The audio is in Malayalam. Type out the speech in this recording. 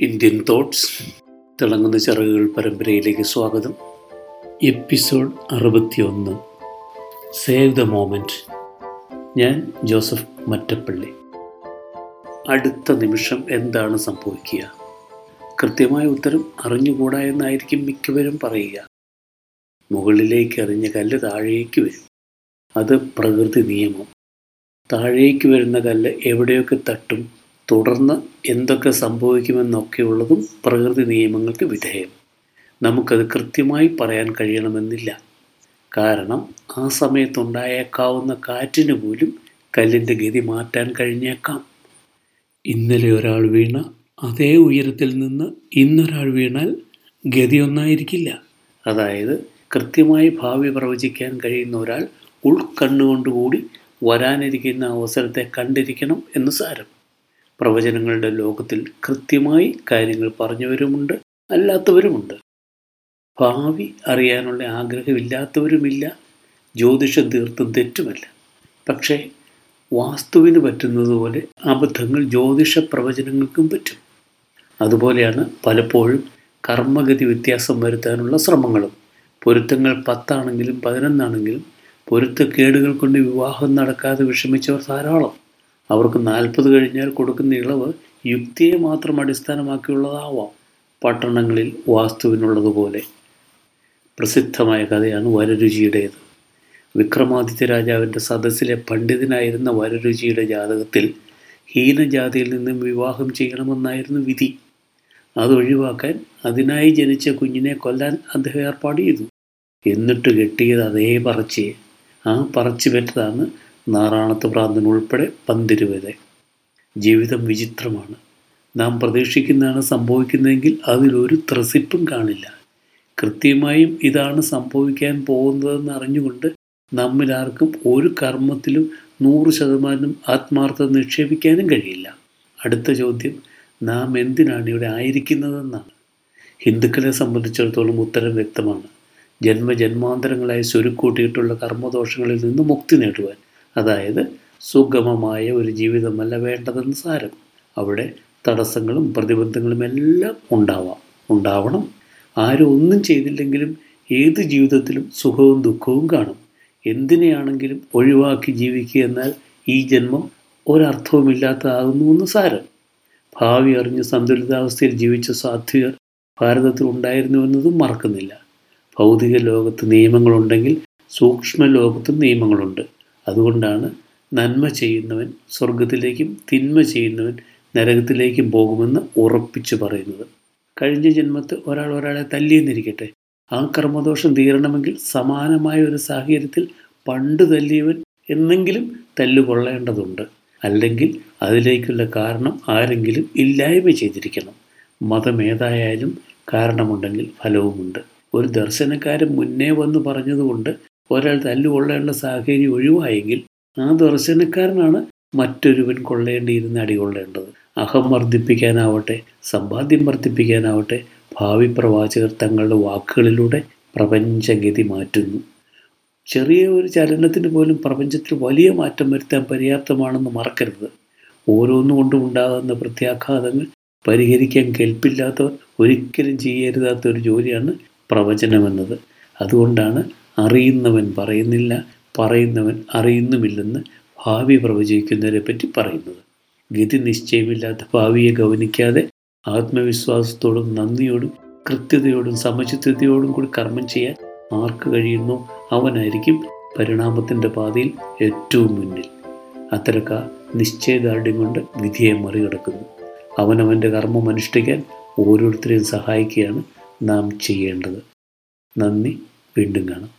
ഇന്ത്യൻ തോട്ട്സ് തിളങ്ങുന്ന ചിറകുകൾ പരമ്പരയിലേക്ക് സ്വാഗതം. എപ്പിസോഡ് അറുപത്തിയൊന്ന്. സേവ് ദ മോമെന്റ് ഞാൻ ജോസഫ് മറ്റപ്പള്ളി. അടുത്ത നിമിഷം എന്താണ് സംഭവിക്കുക? കൃത്യമായ ഉത്തരം അറിഞ്ഞുകൂടാ എന്നായിരിക്കും മിക്കവരും പറയുക. മുകളിലേക്ക് എറിഞ്ഞ കല്ല് താഴേക്ക് വരും. അത് പ്രകൃതി നിയമം. താഴേക്ക് വരുന്ന കല്ല് എവിടെയൊക്കെ തട്ടും? തുടർന്ന് എന്തൊക്കെ സംഭവിക്കുമെന്നൊക്കെയുള്ളതും പ്രകൃതി നിയമങ്ങൾക്ക് വിധേയം. നമുക്കത് കൃത്യമായി പറയാൻ കഴിയണമെന്നില്ല. കാരണം ആ സമയത്തുണ്ടായേക്കാവുന്ന കാറ്റിന് പോലും കല്ലിന്റെ ഗതി മാറ്റാൻ കഴിഞ്ഞേക്കാം. ഇന്നലെ ഒരാൾ വീണ അതേ ഉയരത്തിൽ നിന്ന് ഇന്നൊരാൾ വീണാൽ ഗതി ഒന്നായിരിക്കില്ല അതായത് കൃത്യമായി ഭാവി പ്രവചിക്കാൻ കഴിയുന്ന ഒരാൾ ഉൾക്കണ്ണുകൊണ്ടുകൂടി വരാനിരിക്കുന്ന അവസരത്തെ കണ്ടിരിക്കണം എന്ന് സാരം. പ്രവചനങ്ങളുടെ ലോകത്തിൽ കൃത്യമായി കാര്യങ്ങൾ പറഞ്ഞവരുമുണ്ട് അല്ലാത്തവരുമുണ്ട്. ഭാവി അറിയാനുള്ള ആഗ്രഹമില്ലാത്തവരുമില്ല ജ്യോതിഷം തീർത്തും തെറ്റുമല്ല. പക്ഷേ വാസ്തുവിന് പറ്റുന്നതുപോലെ അബദ്ധങ്ങൾ ജ്യോതിഷ പ്രവചനങ്ങൾക്കും പറ്റും. അതുപോലെയാണ് പലപ്പോഴും കർമ്മഗതി വ്യത്യാസം വരുത്താനുള്ള ശ്രമങ്ങളും. പൊരുത്തങ്ങൾ പത്താണെങ്കിലും പതിനൊന്നാണെങ്കിലും പൊരുത്തക്കേടുകൾ കൊണ്ട് വിവാഹം നടക്കാതെ വിഷമിച്ചവർ ധാരാളം. അവർക്ക് നാൽപ്പത് കഴിഞ്ഞാൽ കൊടുക്കുന്ന ഇളവ് യുക്തിയെ മാത്രം അടിസ്ഥാനമാക്കിയുള്ളതാവാം പട്ടണങ്ങളിൽ വാസ്തുവിനുള്ളതുപോലെ. പ്രസിദ്ധമായ കഥയാണ് വരരുചിയുടേത്. വിക്രമാദിത്യ രാജാവിന്റെ സദസ്സിലെ പണ്ഡിതനായിരുന്ന വരരുചിയുടെ ജാതകത്തിൽ ഹീനജാതിയിൽ നിന്നും വിവാഹം ചെയ്യണമെന്നായിരുന്നു വിധി. അതൊഴിവാക്കാൻ അതിനായി ജനിച്ച കുഞ്ഞിനെ കൊല്ലാൻ അദ്ദേഹം ഏർപ്പാട് ചെയ്തു. എന്നിട്ട് കെട്ടിയത് അതേ പറച്ചേ ആ പറച്ചു പെറ്റതാണ് നാറാണത്ത് പ്രാന്തൻ ഉൾപ്പെടെ പന്തിരുവരെ. ജീവിതം വിചിത്രമാണ്. നാം പ്രതീക്ഷിക്കുന്നതാണ് സംഭവിക്കുന്നതെങ്കിൽ അതിലൊരു ത്രസിപ്പും കാണില്ല. കൃത്യമായും ഇതാണ് സംഭവിക്കാൻ പോകുന്നതെന്ന് അറിഞ്ഞുകൊണ്ട് നമ്മിലാർക്കും ഒരു കർമ്മത്തിലും നൂറ് ശതമാനം ആത്മാർത്ഥത നിക്ഷേപിക്കാനും കഴിയില്ല. അടുത്ത ചോദ്യം നാം എന്തിനാണ് ഇവിടെ ആയിരിക്കുന്നതെന്നാണ്. ഹിന്ദുക്കളെ സംബന്ധിച്ചിടത്തോളം ഉത്തരം വ്യക്തമാണ്. ജന്മജന്മാന്തരങ്ങളായി സ്വരുക്കൂട്ടിയിട്ടുള്ള കർമ്മദോഷങ്ങളിൽ നിന്ന് മുക്തി നേടുവാൻ അതായത് സുഗമമായ ഒരു ജീവിതമല്ല വേണ്ടതെന്ന് സാരം. അവിടെ തടസ്സങ്ങളും പ്രതിബന്ധങ്ങളും എല്ലാം ഉണ്ടാവാം. ഉണ്ടാവണം. ആരും ഒന്നും ചെയ്തില്ലെങ്കിലും ഏത് ജീവിതത്തിലും സുഖവും ദുഃഖവും കാണും. എന്തിനെയാണെങ്കിലും ഒഴിവാക്കി ജീവിക്കുക എന്നാൽ ഈ ജന്മം ഒരർത്ഥവുമില്ലാത്തതാകുന്നുവെന്ന് സാരം. ഭാവി അറിഞ്ഞ് സന്തുലിതാവസ്ഥയിൽ ജീവിച്ച സാത്വികർ ഭാരതത്തിൽ ഉണ്ടായിരുന്നു എന്നതും മറക്കുന്നില്ല. ഭൗതിക ലോകത്ത് നിയമങ്ങളുണ്ടെങ്കിൽ സൂക്ഷ്മ ലോകത്തും നിയമങ്ങളുണ്ട്. അതുകൊണ്ടാണ് നന്മ ചെയ്യുന്നവൻ സ്വർഗത്തിലേക്കും തിന്മ ചെയ്യുന്നവൻ നരകത്തിലേക്കും പോകുമെന്ന് ഉറപ്പിച്ചു പറയുന്നത്. കഴിഞ്ഞ ജന്മത്ത് ഒരാൾ ഒരാളെ തല്ലിയെന്നിരിക്കട്ടെ. ആ കർമ്മദോഷം തീരണമെങ്കിൽ സമാനമായ ഒരു സാഹചര്യത്തിൽ പണ്ട് തല്ലിയവൻ എന്നെങ്കിലും തല്ലുകൊള്ളേണ്ടതുണ്ട്. അല്ലെങ്കിൽ അതിലേക്കുള്ള കാരണം ആരെങ്കിലും ഇല്ലായ്മ ചെയ്തിരിക്കണം. മതം ഏതായാലും കാരണമുണ്ടെങ്കിൽ ഫലവുമുണ്ട്. ഒരു ദർശനക്കാരൻ മുന്നേ വന്ന് പറഞ്ഞതുകൊണ്ട് ഒരാൾ തല്ലുകൊള്ളേണ്ട സാഹചര്യം ഒഴിവായെങ്കിൽ ആ ദർശനക്കാരനാണ് മറ്റൊരുവൻ കൊള്ളേണ്ടിയിരുന്ന അടികൊള്ളേണ്ടത് അഹം വർദ്ധിപ്പിക്കാനാവട്ടെ സമ്പാദ്യം വർദ്ധിപ്പിക്കാനാവട്ടെ ഭാവി പ്രവാചകർ തങ്ങളുടെ വാക്കുകളിലൂടെ പ്രപഞ്ചഗതി മാറ്റുന്നു. ചെറിയ ഒരു ചലനത്തിന് പോലും പ്രപഞ്ചത്തിൽ വലിയ മാറ്റം വരുത്താൻ പര്യാപ്തമാണെന്ന് മറക്കരുത്. ഓരോന്നുകൊണ്ടും ഉണ്ടാകുന്ന പ്രത്യാഘാതങ്ങൾ പരിഹരിക്കാൻ കെൽപ്പില്ലാത്തവർ ഒരിക്കലും ചെയ്യരുതാത്ത ഒരു ജോലിയാണ് പ്രവചനമെന്നത്. അതുകൊണ്ടാണ് അറിയുന്നവൻ പറയുന്നില്ല പറയുന്നവൻ അറിയുന്നുമില്ലെന്ന് ഭാവി പ്രവചിക്കുന്നവരെ പറ്റി പറയുന്നത്. ഗതി നിശ്ചയമില്ലാത്ത ഭാവിയെ ഗവനിക്കാതെ ആത്മവിശ്വാസത്തോടും നന്ദിയോടും കൃത്യതയോടും സമചിത്തതയോടും കൂടി കർമ്മം ചെയ്യാൻ ആർക്ക് കഴിയുന്നോ? അവനായിരിക്കും പരിണാമത്തിന്റെ പാതയിൽ ഏറ്റവും മുന്നിൽ. അത്തരക്കാർ നിശ്ചയദാർഢ്യം കൊണ്ട് വിധിയെ മറികടക്കുന്നു. അവനവന്റെ കർമ്മം അനുഷ്ഠിക്കാൻ ഓരോരുത്തരെയും സഹായിക്കുകയാണ് നാം ചെയ്യേണ്ടത്. നന്ദി വീണ്ടും കാണാം.